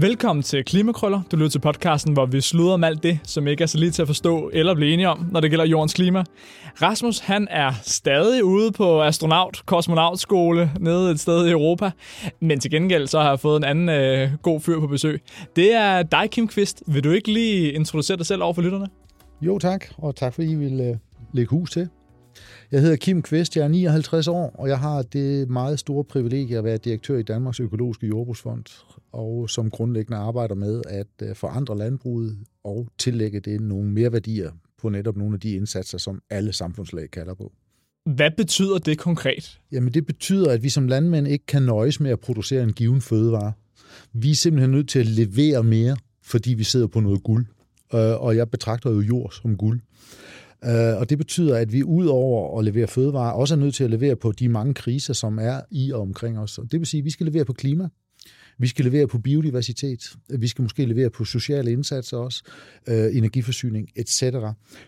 Velkommen til Klimakrøller. Du lytter til podcasten, hvor vi sluder om alt det, som ikke er så lige til at forstå eller blive enige om, når det gælder jordens klima. Rasmus, han er stadig ude på astronaut, kosmonautskole nede et sted i Europa. Men til gengæld så har jeg fået en anden øh, god fyr på besøg. Det er dig, Kim Kvist. Vil du ikke lige introducere dig selv over for lytterne? Jo tak, og tak fordi I vil øh, lægge hus til. Jeg hedder Kim Kvist, jeg er 59 år, og jeg har det meget store privilegie at være direktør i Danmarks Økologiske Jordbrugsfond, og som grundlæggende arbejder med at øh, forandre landbruget og tillægge det nogle mere værdier på netop nogle af de indsatser, som alle samfundslag kalder på. Hvad betyder det konkret? Jamen det betyder, at vi som landmænd ikke kan nøjes med at producere en given fødevare. Vi er simpelthen nødt til at levere mere, fordi vi sidder på noget guld. Øh, og jeg betragter jo jord som guld. Øh, og det betyder, at vi ud over at levere fødevarer, også er nødt til at levere på de mange kriser, som er i og omkring os. Og det vil sige, at vi skal levere på klima, vi skal levere på biodiversitet, vi skal måske levere på sociale indsatser også, øh, energiforsyning, etc.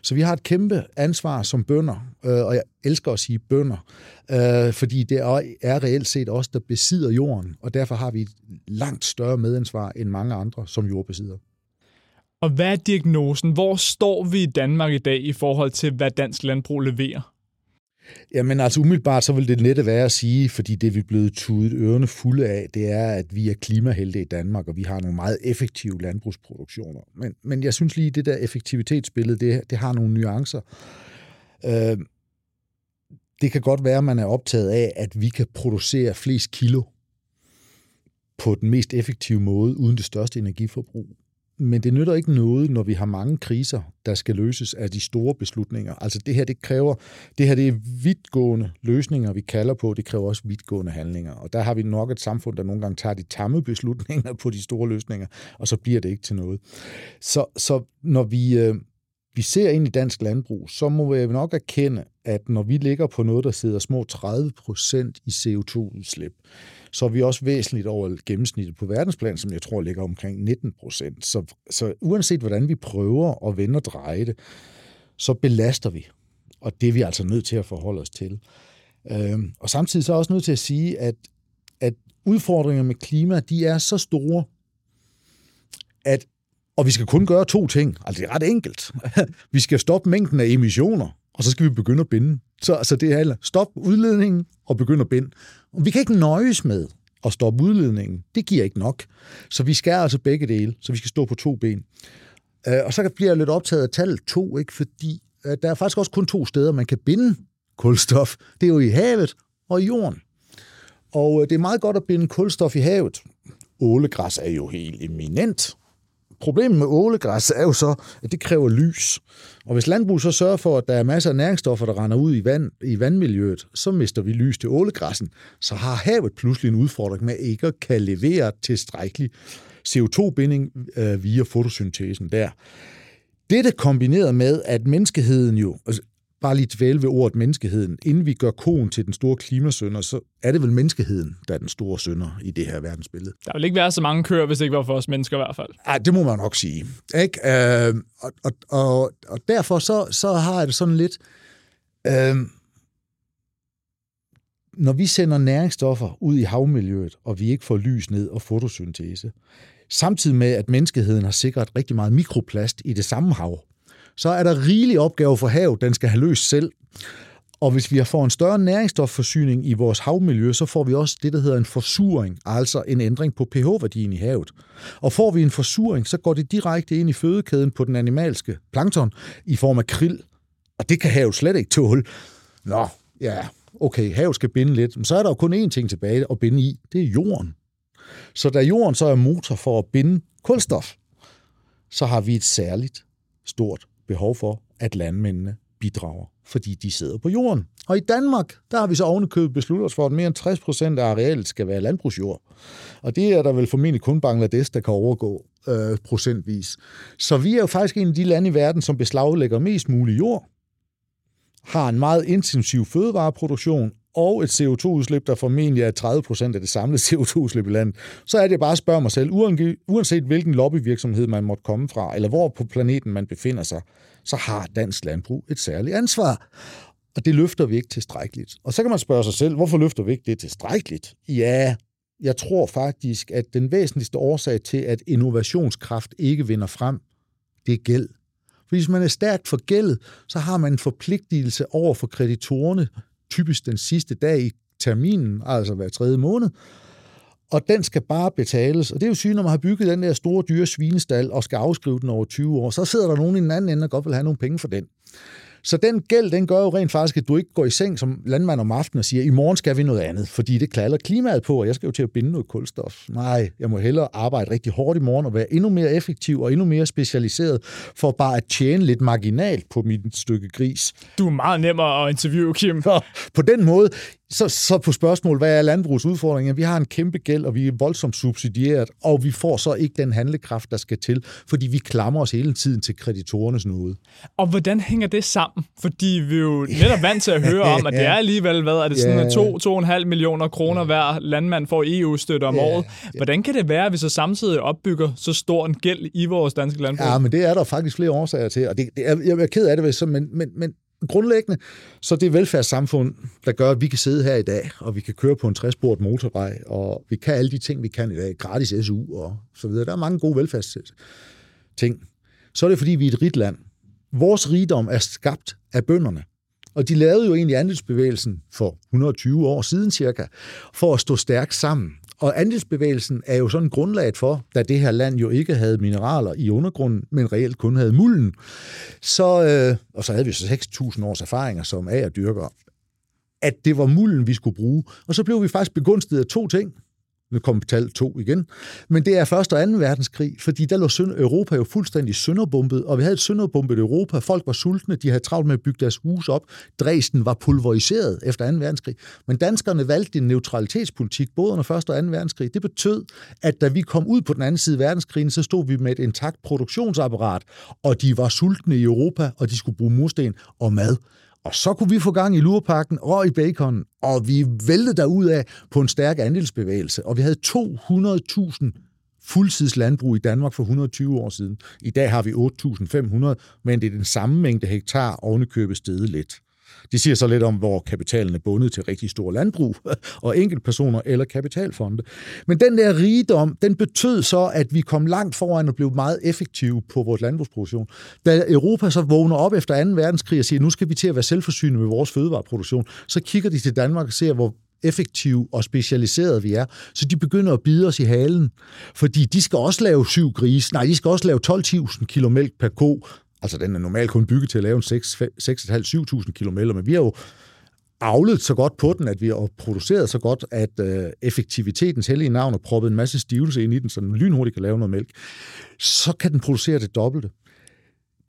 Så vi har et kæmpe ansvar som bønder, øh, og jeg elsker at sige bønder, øh, fordi det er, er reelt set os, der besidder jorden, og derfor har vi et langt større medansvar end mange andre som jordbesidder. Og hvad er diagnosen? Hvor står vi i Danmark i dag i forhold til, hvad dansk landbrug leverer? Jamen altså umiddelbart så vil det nette være at sige, fordi det vi er blevet tudet ørerne fulde af, det er, at vi er klimahelte i Danmark, og vi har nogle meget effektive landbrugsproduktioner. Men, men jeg synes lige, det der effektivitetsbillede, det, det har nogle nuancer. Øh, det kan godt være, at man er optaget af, at vi kan producere flest kilo på den mest effektive måde, uden det største energiforbrug. Men det nytter ikke noget, når vi har mange kriser, der skal løses af de store beslutninger. Altså det her, det kræver, det her det er vidtgående løsninger, vi kalder på. Det kræver også vidtgående handlinger. Og der har vi nok et samfund, der nogle gange tager de tamme beslutninger på de store løsninger, og så bliver det ikke til noget. Så, så når vi, øh, vi ser ind i dansk landbrug, så må vi nok erkende, at når vi ligger på noget, der sidder små 30 procent i CO2-udslip, så er vi også væsentligt over gennemsnittet på verdensplan, som jeg tror ligger omkring 19 procent. Så, så uanset hvordan vi prøver at vende og dreje det, så belaster vi. Og det er vi altså nødt til at forholde os til. Øhm, og samtidig så er jeg også nødt til at sige, at, at udfordringer med klima, de er så store, at og vi skal kun gøre to ting. Altså, det er ret enkelt. vi skal stoppe mængden af emissioner, og så skal vi begynde at binde. Så altså, det er stop udledningen og begynd at binde. Og vi kan ikke nøjes med at stoppe udledningen. Det giver ikke nok. Så vi skal altså begge dele, så vi skal stå på to ben. Øh, og så bliver jeg lidt optaget af tallet to, ikke? fordi øh, der er faktisk også kun to steder, man kan binde kulstof. Det er jo i havet og i jorden. Og øh, det er meget godt at binde kulstof i havet. Ålegræs er jo helt eminent Problemet med ålegræs er jo så, at det kræver lys. Og hvis landbrug så sørger for, at der er masser af næringsstoffer, der render ud i, vand, i vandmiljøet, så mister vi lys til ålegræssen. Så har havet pludselig en udfordring med ikke at kan levere tilstrækkelig CO2-binding øh, via fotosyntesen der. Dette kombineret med, at menneskeheden jo, altså bare lige dvæle ved ordet menneskeheden, inden vi gør konen til den store klimasønder, så er det vel menneskeheden, der er den store sønder i det her verdensbillede. Der vil ikke være så mange køer, hvis det ikke var for os mennesker i hvert fald. Ej, det må man nok sige. Ikke? Øh, og, og, og, og derfor så, så har jeg det sådan lidt... Øh, når vi sender næringsstoffer ud i havmiljøet, og vi ikke får lys ned og fotosyntese, samtidig med, at menneskeheden har sikret rigtig meget mikroplast i det samme hav, så er der rigelig opgave for havet, den skal have løst selv. Og hvis vi får en større næringsstofforsyning i vores havmiljø, så får vi også det, der hedder en forsuring, altså en ændring på pH-værdien i havet. Og får vi en forsuring, så går det direkte ind i fødekæden på den animalske plankton i form af krill. Og det kan havet slet ikke tåle. Nå, ja, okay, havet skal binde lidt. Men så er der jo kun én ting tilbage at binde i. Det er jorden. Så da jorden så er motor for at binde kulstof, så har vi et særligt stort behov for, at landmændene bidrager, fordi de sidder på jorden. Og i Danmark, der har vi så ovenikøbet besluttet os for, at mere end 60 procent af arealet skal være landbrugsjord. Og det er der vel formentlig kun Bangladesh, der kan overgå øh, procentvis. Så vi er jo faktisk en af de lande i verden, som beslaglægger mest mulig jord, har en meget intensiv fødevareproduktion og et CO2-udslip, der formentlig er 30 procent af det samlede CO2-udslip i landet, så er det bare at spørge mig selv, uanset hvilken lobbyvirksomhed man måtte komme fra, eller hvor på planeten man befinder sig, så har dansk landbrug et særligt ansvar. Og det løfter vi ikke tilstrækkeligt. Og så kan man spørge sig selv, hvorfor løfter vi ikke det tilstrækkeligt? Ja, Jeg tror faktisk, at den væsentligste årsag til, at innovationskraft ikke vinder frem, det er gæld. For hvis man er stærkt for gæld, så har man en forpligtelse over for kreditorerne, typisk den sidste dag i terminen, altså hver tredje måned, og den skal bare betales. Og det er jo sygt, når man har bygget den der store, dyre svinestal og skal afskrive den over 20 år, så sidder der nogen i den anden ende, der godt vil have nogle penge for den. Så den gæld, den gør jo rent faktisk, at du ikke går i seng som landmand om aftenen og siger, i morgen skal vi noget andet, fordi det klaller klimaet på, og jeg skal jo til at binde noget kulstof. Nej, jeg må hellere arbejde rigtig hårdt i morgen og være endnu mere effektiv og endnu mere specialiseret for bare at tjene lidt marginalt på mit stykke gris. Du er meget nemmere at interviewe, Kim. Så på den måde, så, så på spørgsmål, hvad er landbrugets udfordringer? Vi har en kæmpe gæld, og vi er voldsomt subsidieret, og vi får så ikke den handlekraft, der skal til, fordi vi klamrer os hele tiden til kreditorernes nåde. Og hvordan hænger det sammen? Fordi vi er jo netop vant til at høre om, at det er alligevel, hvad er det, sådan ja. 2-2,5 millioner kroner hver landmand får EU-støtte om året. Hvordan kan det være, at vi så samtidig opbygger så stor en gæld i vores danske landbrug? Ja, men det er der faktisk flere årsager til, og det, det er, jeg er ked af det, men, men, men grundlæggende, så det er velfærdssamfund, der gør, at vi kan sidde her i dag, og vi kan køre på en træsport motorvej, og vi kan alle de ting, vi kan i dag, gratis SU og så videre. Der er mange gode velfærdsting. Så er det, fordi vi er et rigt land. Vores rigdom er skabt af bønderne. Og de lavede jo egentlig andelsbevægelsen for 120 år siden cirka, for at stå stærkt sammen. Og andelsbevægelsen er jo sådan grundlaget for, da det her land jo ikke havde mineraler i undergrunden, men reelt kun havde mulden. Så, øh, og så havde vi så 6.000 års erfaringer som dyrker, at det var mulden, vi skulle bruge. Og så blev vi faktisk begunstiget af to ting. Nu kommer tal to igen. Men det er første og anden verdenskrig, fordi der lå Europa jo fuldstændig sønderbumpet, og vi havde et sønderbumpet Europa. Folk var sultne, de havde travlt med at bygge deres hus op. Dresden var pulveriseret efter 2. verdenskrig. Men danskerne valgte en neutralitetspolitik, både under første og 2. verdenskrig. Det betød, at da vi kom ud på den anden side af verdenskrigen, så stod vi med et intakt produktionsapparat, og de var sultne i Europa, og de skulle bruge mursten og mad. Og så kunne vi få gang i lurepakken og i bacon, og vi væltede derud af på en stærk andelsbevægelse, og vi havde 200.000 fuldtidslandbrug i Danmark for 120 år siden. I dag har vi 8.500, men det er den samme mængde hektar ovenikøbet stedet lidt. Det siger så lidt om, hvor kapitalen er bundet til rigtig store landbrug og enkeltpersoner eller kapitalfonde. Men den der rigdom, den betød så, at vi kom langt foran og blev meget effektive på vores landbrugsproduktion. Da Europa så vågner op efter 2. verdenskrig og siger, nu skal vi til at være selvforsynende med vores fødevareproduktion, så kigger de til Danmark og ser, hvor effektive og specialiserede vi er. Så de begynder at bide os i halen, fordi de skal også lave syv grise. Nej, de skal også lave 12.000 kilo mælk per ko. Altså, den er normalt kun bygget til at lave en 6.500-7.000 km, men vi har jo avlet så godt på den, at vi har produceret så godt, at øh, effektivitetens hellige navn har proppet en masse stivelse ind i den, så den lynhurtigt kan lave noget mælk. Så kan den producere det dobbelte.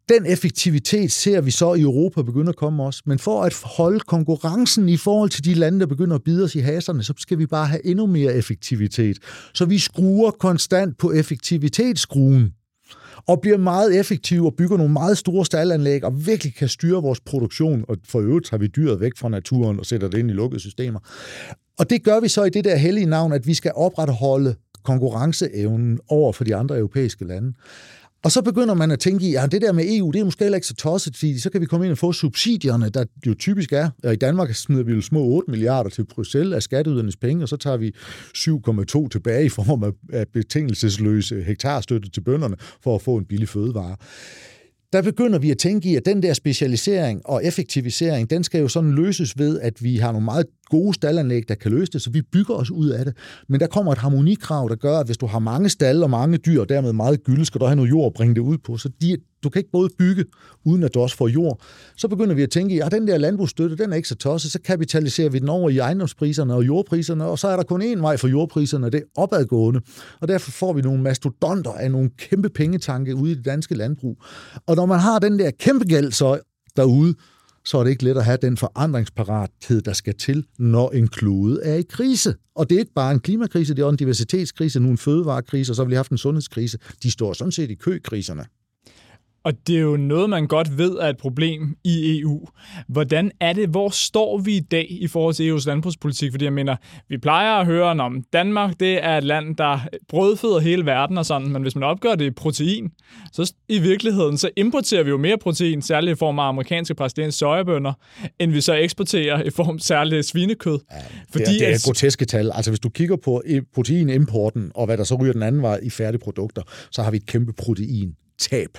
Den effektivitet ser vi så i Europa begynde at komme også. Men for at holde konkurrencen i forhold til de lande, der begynder at bide os i haserne, så skal vi bare have endnu mere effektivitet. Så vi skruer konstant på effektivitetsskruen og bliver meget effektive og bygger nogle meget store staldanlæg og virkelig kan styre vores produktion. Og for øvrigt har vi dyret væk fra naturen og sætter det ind i lukkede systemer. Og det gør vi så i det der hellige navn, at vi skal opretholde konkurrenceevnen over for de andre europæiske lande. Og så begynder man at tænke i, ja, det der med EU, det er måske heller ikke så tosset, fordi så kan vi komme ind og få subsidierne, der jo typisk er. Og I Danmark smider vi jo små 8 milliarder til Bruxelles af skatteydernes penge, og så tager vi 7,2 tilbage i form af betingelsesløse hektarstøtte til bønderne for at få en billig fødevare der begynder vi at tænke i, at den der specialisering og effektivisering, den skal jo sådan løses ved, at vi har nogle meget gode stallanlæg, der kan løse det, så vi bygger os ud af det. Men der kommer et harmonikrav, der gør, at hvis du har mange stalle og mange dyr, og dermed meget gylde, skal du have noget jord at bringe det ud på. Så de, du kan ikke både bygge, uden at du også får jord. Så begynder vi at tænke, at ah, ja, den der landbrugsstøtte, den er ikke så tosset, så kapitaliserer vi den over i ejendomspriserne og jordpriserne, og så er der kun én vej for jordpriserne, og det er opadgående. Og derfor får vi nogle mastodonter af nogle kæmpe pengetanke ude i det danske landbrug. Og når man har den der kæmpe gæld så derude, så er det ikke let at have den forandringsparathed, der skal til, når en klode er i krise. Og det er ikke bare en klimakrise, det er også en diversitetskrise, nu en fødevarekrise, og så har vi haft en sundhedskrise. De står sådan set i køkriserne. Og det er jo noget, man godt ved er et problem i EU. Hvordan er det, hvor står vi i dag i forhold til EU's landbrugspolitik? Fordi jeg mener, vi plejer at høre om Danmark, det er et land, der brødføder hele verden og sådan, men hvis man opgør det i protein, så i virkeligheden, så importerer vi jo mere protein, særligt i form af amerikanske præsidents sojabønner, end vi så eksporterer i form af særligt svinekød. Ja, Fordi, det er, det er groteske tal. Altså hvis du kigger på proteinimporten, og hvad der så ryger den anden vej i færdige produkter, så har vi et kæmpe protein tab.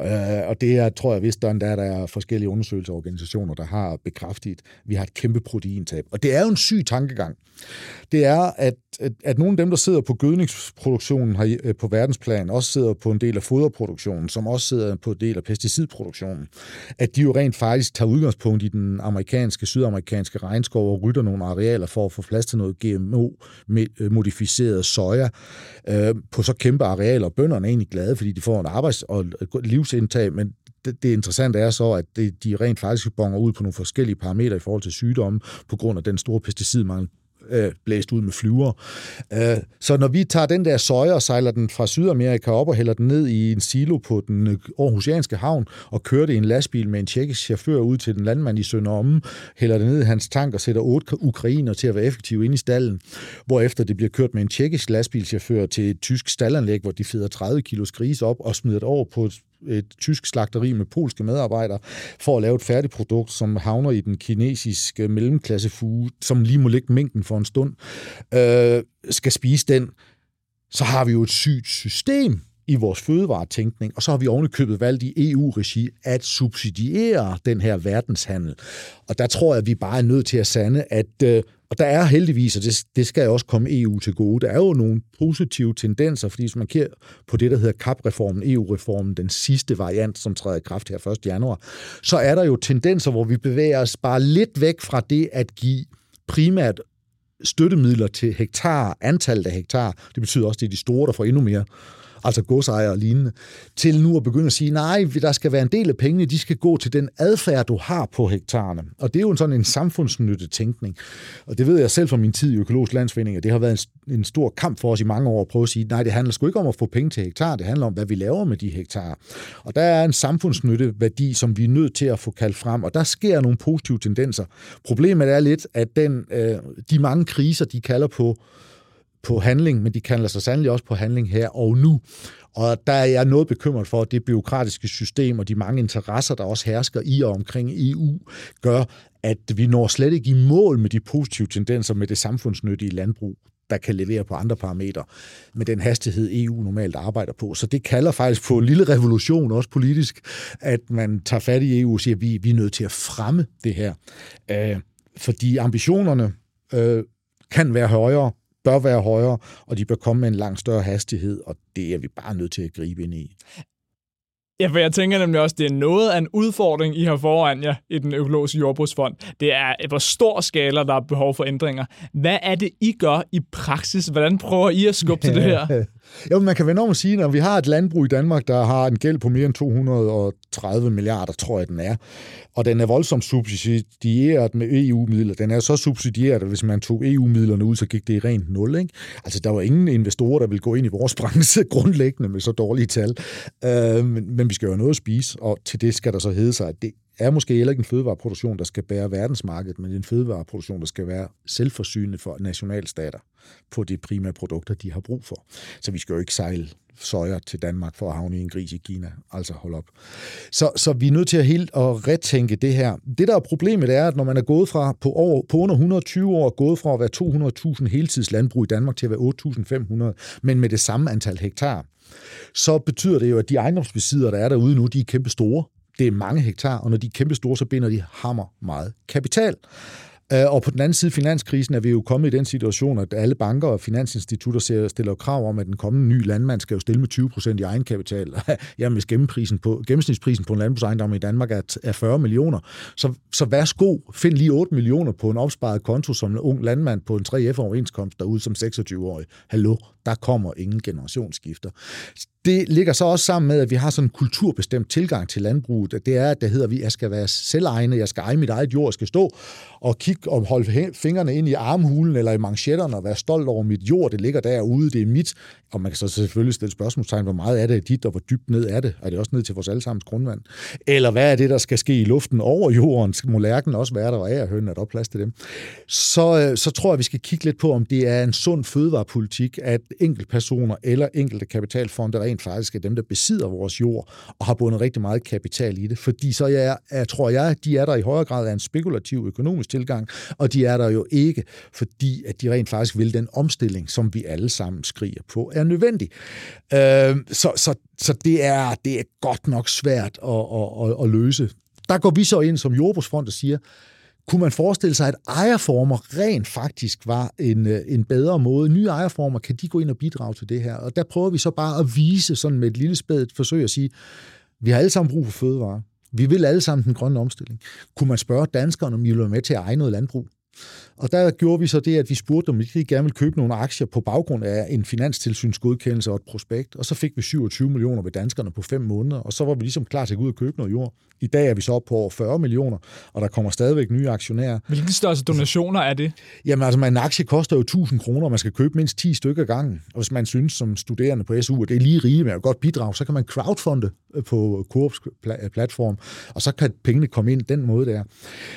Øh, og det er, tror jeg vist, der er, der er forskellige undersøgelsesorganisationer, der har bekræftet, at vi har et kæmpe proteintab. Og det er jo en syg tankegang. Det er, at, at, at nogle af dem, der sidder på gødningsproduktionen her øh, på verdensplan, også sidder på en del af foderproduktionen, som også sidder på en del af pesticidproduktionen, at de jo rent faktisk tager udgangspunkt i den amerikanske, sydamerikanske regnskov og rytter nogle arealer for at få plads til noget GMO-modificeret øh, soja øh, på så kæmpe arealer. Bønderne er egentlig glade, fordi de får en arbejds- og livsindtag, men det, det interessante er så, at det, de rent faktisk bonger ud på nogle forskellige parametre i forhold til sygdomme, på grund af den store pesticidmangel, øh, blæst ud med flyver. Øh, så når vi tager den der soja og sejler den fra Sydamerika op og hælder den ned i en silo på den øh, Aarhusianske havn og kører det i en lastbil med en tjekkisk chauffør ud til den landmand i Sønderomme, hælder det ned i hans tank og sætter otte ukrainer til at være effektive inde i stallen, hvorefter det bliver kørt med en tjekkisk lastbilchauffør til et tysk stallanlæg, hvor de feder 30 kilos gris op og smider det over på et et tysk slagteri med polske medarbejdere for at lave et færdigt produkt, som havner i den kinesiske mellemklassefuge, som lige må ligge mængden for en stund, øh, skal spise den, så har vi jo et sygt system i vores fødevaretænkning, og så har vi ovenikøbet valgt i EU-regi at subsidiere den her verdenshandel. Og der tror jeg, at vi bare er nødt til at sande, at øh, og der er heldigvis, og det, det skal også komme EU til gode, der er jo nogle positive tendenser, fordi hvis man kigger på det, der hedder CAP-reformen, EU-reformen, den sidste variant, som træder i kraft her 1. januar, så er der jo tendenser, hvor vi bevæger os bare lidt væk fra det at give primært støttemidler til hektar, antallet af hektar. Det betyder også, at det er de store, der får endnu mere altså godsejere og lignende, til nu at begynde at sige, nej, der skal være en del af pengene, de skal gå til den adfærd, du har på hektarerne. Og det er jo en sådan en samfundsnyttet tænkning. Og det ved jeg selv fra min tid i Økologisk Landsforening, at det har været en, en stor kamp for os i mange år at prøve at sige, nej, det handler sgu ikke om at få penge til hektar, det handler om, hvad vi laver med de hektar. Og der er en samfundsnytte værdi, som vi er nødt til at få kaldt frem, og der sker nogle positive tendenser. Problemet er lidt, at den, øh, de mange kriser, de kalder på, på handling, men de kalder sig sandelig også på handling her og nu. Og der er jeg noget bekymret for, at det byråkratiske system og de mange interesser, der også hersker i og omkring EU, gør, at vi når slet ikke i mål med de positive tendenser med det samfundsnyttige landbrug der kan levere på andre parametre med den hastighed, EU normalt arbejder på. Så det kalder faktisk på en lille revolution, også politisk, at man tager fat i EU og siger, at vi, vi er nødt til at fremme det her. Øh, fordi ambitionerne øh, kan være højere, bør være højere, og de bør komme med en langt større hastighed, og det er vi bare nødt til at gribe ind i. Ja, for jeg tænker nemlig også, det er noget af en udfordring, I har foran jer i den økologiske jordbrugsfond. Det er, hvor stor skala der er behov for ændringer. Hvad er det, I gør i praksis? Hvordan prøver I at skubbe til det her? Jo, man kan vende om sige, at vi har et landbrug i Danmark, der har en gæld på mere end 230 milliarder, tror jeg, den er. Og den er voldsomt subsidieret med EU-midler. Den er så subsidieret, at hvis man tog EU-midlerne ud, så gik det i rent nul. Ikke? Altså, der var ingen investorer, der ville gå ind i vores branche grundlæggende med så dårlige tal. Øh, men, men vi skal jo have noget at spise, og til det skal der så hedde sig, at det er måske heller ikke en fødevareproduktion, der skal bære verdensmarkedet, men en fødevareproduktion, der skal være selvforsynende for nationalstater på de primære produkter, de har brug for. Så vi skal jo ikke sejle soja til Danmark for at havne i en gris i Kina. Altså hold op. Så, så vi er nødt til at helt at retænke det her. Det, der er problemet, er, at når man er gået fra på, over, på under 120 år, gået fra at være 200.000 heltidslandbrug i Danmark til at være 8.500, men med det samme antal hektar, så betyder det jo, at de ejendomsbesiddere, der er derude nu, de er kæmpe store. Det er mange hektar, og når de er kæmpe store, så binder de hammer meget kapital. Øh, og på den anden side, finanskrisen, er vi jo kommet i den situation, at alle banker og finansinstitutter stiller krav om, at den kommende nye landmand skal jo stille med 20 procent i egenkapital. Jamen, hvis gennemprisen på, gennemsnitsprisen på en landbrugsejendom i Danmark er, er 40 millioner, så, så værsgo, find lige 8 millioner på en opsparet konto som en ung landmand på en 3F-overenskomst derude som 26-årig. Hallo, der kommer ingen generationsskifter. Det ligger så også sammen med, at vi har sådan en kulturbestemt tilgang til landbruget. Det er, at det hedder, at jeg skal være selvejende, jeg skal eje mit eget jord, jeg skal stå og kigge og holde fingrene ind i armhulen eller i manchetterne og være stolt over mit jord, det ligger derude, det er mit. Og man kan så selvfølgelig stille spørgsmålstegn, hvor meget er det dit, og hvor dybt ned er det? Er det også ned til vores allesammens grundvand? Eller hvad er det, der skal ske i luften over jorden? Må lærken også være der, og er er der også plads til dem? Så, øh, så tror jeg, vi skal kigge lidt på, om det er en sund fødevarepolitik, at enkeltpersoner eller enkelte kapitalfonde rent faktisk er dem, der besidder vores jord, og har bundet rigtig meget kapital i det. Fordi så jeg, jeg tror jeg, de er der i højere grad af en spekulativ økonomisk tilgang, og de er der jo ikke, fordi at de rent faktisk vil den omstilling, som vi alle sammen skriger på, er nødvendig. Øh, så, så, så det er, det er godt nok svært at, at, at, at løse. Der går vi så ind som jordbrugsfond og siger, kunne man forestille sig, at ejerformer rent faktisk var en, øh, en bedre måde? Nye ejerformer, kan de gå ind og bidrage til det her? Og der prøver vi så bare at vise sådan med et lille spædt forsøg at sige, vi har alle sammen brug for fødevare. Vi vil alle sammen den grønne omstilling. Kunne man spørge danskerne, om I vil være med til at eje noget landbrug? Og der gjorde vi så det, at vi spurgte, om vi ikke gerne ville købe nogle aktier på baggrund af en finanstilsynsgodkendelse og et prospekt, og så fik vi 27 millioner ved danskerne på fem måneder, og så var vi ligesom klar til at gå ud og købe noget jord. I dag er vi så op på over 40 millioner, og der kommer stadigvæk nye aktionærer. Hvilke største donationer er det? Jamen altså, en aktie koster jo 1000 kroner, og man skal købe mindst 10 stykker gangen. Og hvis man synes som studerende på SU, at det er lige rige med et godt bidrag, så kan man crowdfunde øh, på Coops platform, og så kan pengene komme ind den måde der.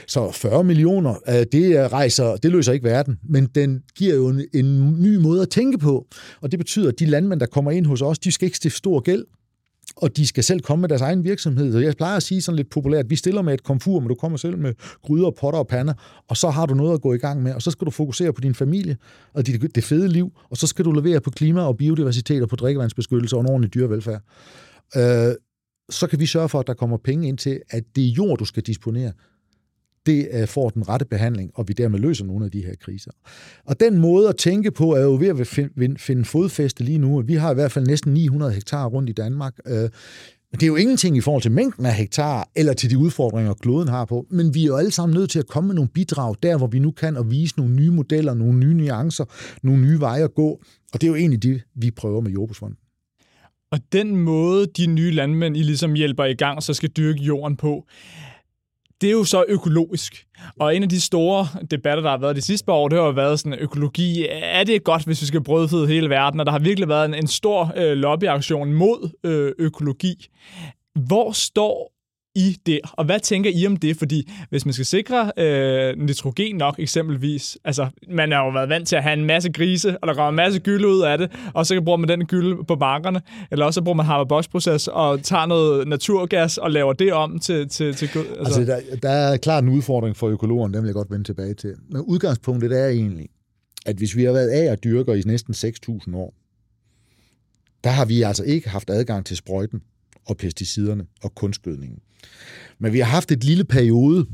Så 40 millioner, det rejser, det løser ikke verden, men den giver jo en, en ny måde at tænke på, og det betyder, at de landmænd, der kommer ind hos os, de skal ikke stifte stor gæld, og de skal selv komme med deres egen virksomhed. Så jeg plejer at sige sådan lidt populært, at vi stiller med et komfur, men du kommer selv med gryder, potter og pander, og så har du noget at gå i gang med, og så skal du fokusere på din familie og dit, det fede liv, og så skal du levere på klima og biodiversitet og på drikkevandsbeskyttelse og en ordentlig dyrevelfærd. Øh, så kan vi sørge for, at der kommer penge ind til, at det er jord, du skal disponere det øh, får den rette behandling, og vi dermed løser nogle af de her kriser. Og den måde at tænke på er jo ved at finde, fodfæste lige nu. Vi har i hvert fald næsten 900 hektar rundt i Danmark. Øh, det er jo ingenting i forhold til mængden af hektar, eller til de udfordringer, kloden har på, men vi er jo alle sammen nødt til at komme med nogle bidrag, der hvor vi nu kan, og vise nogle nye modeller, nogle nye nuancer, nogle nye veje at gå. Og det er jo egentlig det, vi prøver med Jordbrugsfonden. Og den måde, de nye landmænd I ligesom hjælper i gang, så skal dyrke jorden på, det er jo så økologisk. Og en af de store debatter, der har været de sidste par år, det har jo været sådan, økologi, er det godt, hvis vi skal brødføde hele verden? Og der har virkelig været en, en stor øh, lobbyaktion mod øh, økologi. Hvor står i det? Og hvad tænker I om det? Fordi hvis man skal sikre øh, nitrogen nok eksempelvis, altså man har jo været vant til at have en masse grise, og der kommer en masse gylde ud af det, og så bruger man den gylde på markerne, eller også så bruger man Haber-Bosch-proces og tager noget naturgas og laver det om til... til, til altså. altså der, der er klart en udfordring for økologerne, den vil jeg godt vende tilbage til. Men udgangspunktet er egentlig, at hvis vi har været af og dyrker i næsten 6.000 år, der har vi altså ikke haft adgang til sprøjten og pesticiderne og kunstgødningen. Men vi har haft et lille periode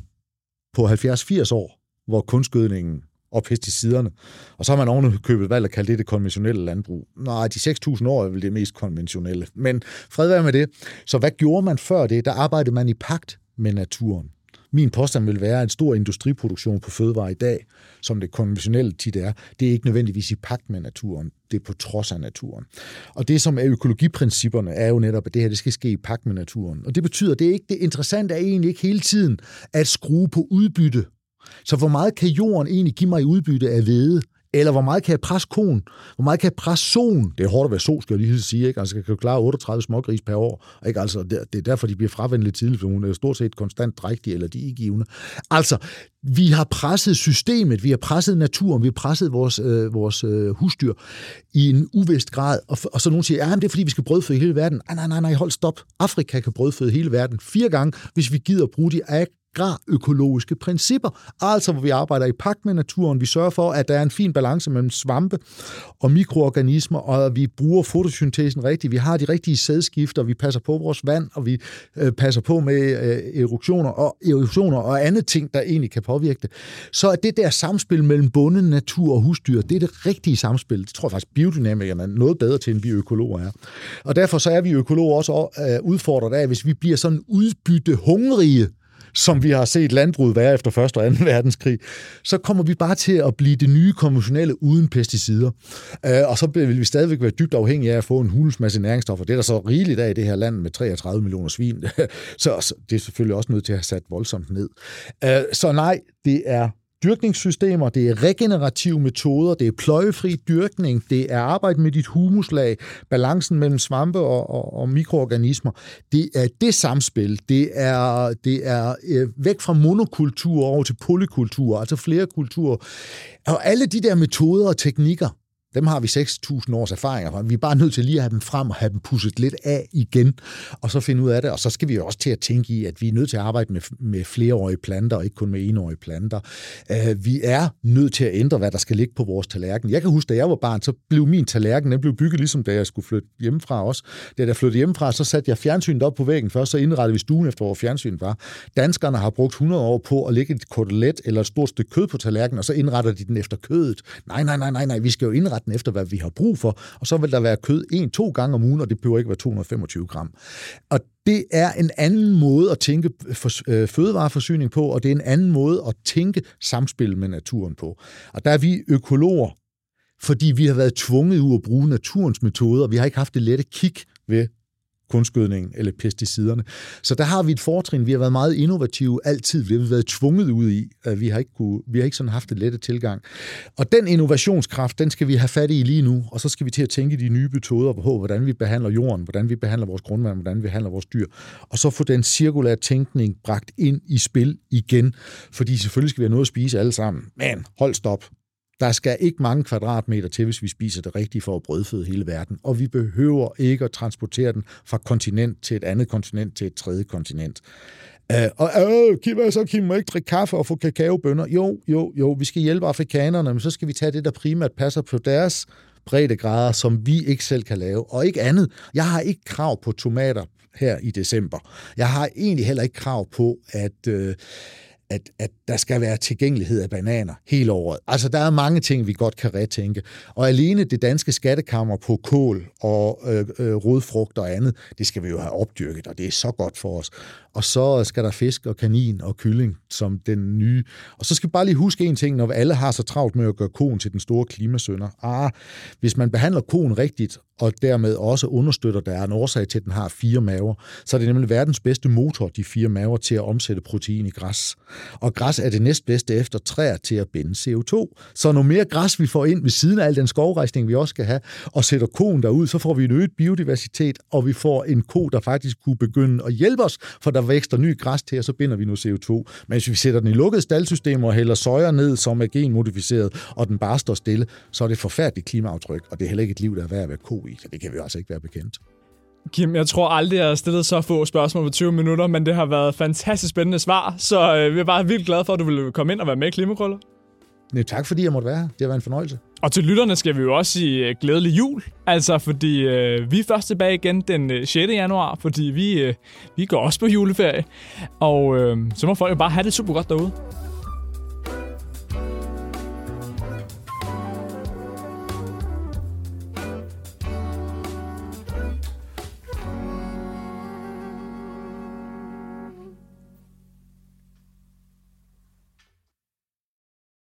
på 70-80 år, hvor kunstgødningen og pesticiderne, og så har man ovenikøbet valgt at kalde det det konventionelle landbrug. Nej, de 6.000 år er vel det mest konventionelle. Men fred være med det. Så hvad gjorde man før det? Der arbejdede man i pagt med naturen. Min påstand vil være, at en stor industriproduktion på fødevare i dag, som det konventionelle tit er, det er ikke nødvendigvis i pagt med naturen. Det er på trods af naturen. Og det, som er økologiprincipperne, er jo netop, at det her det skal ske i pagt med naturen. Og det betyder, at det, er ikke, det interessante er egentlig ikke hele tiden at skrue på udbytte. Så hvor meget kan jorden egentlig give mig i udbytte af hvede? Eller hvor meget kan jeg presse konen? Hvor meget kan jeg presse solen? Det er hårdt at være sol, skal jeg lige sige. Ikke? Altså, jeg kan jo klare 38 smågris per år. Ikke? Altså, det, er derfor, de bliver fravendt lidt tidligt, for hun er stort set konstant drægtig, eller de er givende. Altså, vi har presset systemet, vi har presset naturen, vi har presset vores, øh, vores øh, husdyr i en uvist grad. Og, og så nogen siger, ja, det er fordi, vi skal brødføde hele verden. Nej, nej, nej, nej, hold stop. Afrika kan brødføde hele verden fire gange, hvis vi gider bruge de agrarøkologiske principper, altså hvor vi arbejder i pagt med naturen. Vi sørger for, at der er en fin balance mellem svampe og mikroorganismer, og at vi bruger fotosyntesen rigtigt. Vi har de rigtige sædskifter, vi passer på vores vand, og vi øh, passer på med øh, eruptioner og erosioner og andet ting, der egentlig kan påvirke det. Så er det der samspil mellem bunden, natur og husdyr, det er det rigtige samspil. Det tror jeg faktisk, biodynamikerne er noget bedre til, end vi økologer er. Og derfor så er vi økologer også øh, udfordret af, hvis vi bliver sådan udbytte hungrige, som vi har set landbruget være efter 1. og 2. verdenskrig, så kommer vi bare til at blive det nye konventionelle uden pesticider. Øh, og så vil vi stadigvæk være dybt afhængige af at få en hulens masse næringsstoffer. Det er der så rigeligt af i det her land med 33 millioner svin. så det er selvfølgelig også nødt til at have sat voldsomt ned. Øh, så nej, det er dyrkningssystemer, det er regenerative metoder, det er pløjefri dyrkning, det er arbejde med dit humuslag, balancen mellem svampe og, og, og mikroorganismer. Det er det samspil, det er, det er øh, væk fra monokultur over til polykultur, altså flere kulturer. Og alle de der metoder og teknikker, dem har vi 6.000 års erfaringer fra. Vi er bare nødt til lige at have dem frem og have dem pusset lidt af igen, og så finde ud af det. Og så skal vi jo også til at tænke i, at vi er nødt til at arbejde med, med flereårige planter, og ikke kun med enårige planter. Uh, vi er nødt til at ændre, hvad der skal ligge på vores tallerken. Jeg kan huske, da jeg var barn, så blev min tallerken den blev bygget ligesom da jeg skulle flytte hjemmefra også. Da jeg flyttede hjemmefra, så satte jeg fjernsynet op på væggen først, så indrettede vi stuen efter, hvor fjernsynet var. Danskerne har brugt 100 år på at lægge et kotelet eller et stort stykke kød på tallerkenen, og så indretter de den efter kødet. Nej, nej, nej, nej, nej, vi skal jo indrette retten efter, hvad vi har brug for, og så vil der være kød en, to gange om ugen, og det behøver ikke være 225 gram. Og det er en anden måde at tænke øh, fødevareforsyning på, og det er en anden måde at tænke samspil med naturen på. Og der er vi økologer, fordi vi har været tvunget ud at bruge naturens metoder, vi har ikke haft det lette kig ved kunstgødningen eller pesticiderne. Så der har vi et fortrin. Vi har været meget innovative altid. Vi har været tvunget ud i. At vi har ikke, kunne, vi har ikke sådan haft et lette tilgang. Og den innovationskraft, den skal vi have fat i lige nu, og så skal vi til at tænke de nye metoder på, hvordan vi behandler jorden, hvordan vi behandler vores grundvand, hvordan vi behandler vores dyr, og så få den cirkulære tænkning bragt ind i spil igen, fordi selvfølgelig skal vi have noget at spise alle sammen. Men hold stop. Der skal ikke mange kvadratmeter til, hvis vi spiser det rigtige for at brødføde hele verden. Og vi behøver ikke at transportere den fra kontinent til et andet kontinent til et tredje kontinent. Uh, og øh, Kim, øh, så Kim må ikke drikke kaffe og få kakaobønner. Jo, jo, jo, vi skal hjælpe afrikanerne, men så skal vi tage det, der primært passer på deres breddegrader, som vi ikke selv kan lave, og ikke andet. Jeg har ikke krav på tomater her i december. Jeg har egentlig heller ikke krav på, at... Øh, at, at der skal være tilgængelighed af bananer hele året. Altså, der er mange ting, vi godt kan retænke. Og alene det danske skattekammer på kål og øh, øh, rodfrugt og andet, det skal vi jo have opdyrket, og det er så godt for os. Og så skal der fisk og kanin og kylling som den nye. Og så skal vi bare lige huske en ting, når vi alle har så travlt med at gøre koen til den store klimasønder. Ah, hvis man behandler koen rigtigt, og dermed også understøtter, at der er en årsag til, at den har fire maver, så er det nemlig verdens bedste motor, de fire maver, til at omsætte protein i græs. Og græs er det næstbedste efter træer til at binde CO2. Så når mere græs vi får ind ved siden af al den skovrejsning, vi også skal have, og sætter koen derud, så får vi en øget biodiversitet, og vi får en ko, der faktisk kunne begynde at hjælpe os, for der vækster ny græs til, og så binder vi nu CO2. Men hvis vi sætter den i lukkede staldsystemer og hælder soja ned, som er genmodificeret, og den bare står stille, så er det et forfærdeligt klimaaftryk, og det er heller ikke et liv, der er værd at være ko i. Så det kan vi altså ikke være bekendt. Kim, jeg tror aldrig, jeg har stillet så få spørgsmål på 20 minutter, men det har været fantastisk spændende svar, så øh, vi er bare vildt glade for, at du ville komme ind og være med i Klimakrøller. Nej, tak fordi jeg måtte være her. Det har været en fornøjelse. Og til lytterne skal vi jo også sige øh, glædelig jul. Altså, fordi øh, vi er først tilbage igen den øh, 6. Januar, fordi vi, øh, vi går også på juleferie. Og øh, så må folk jo bare have det super godt derude.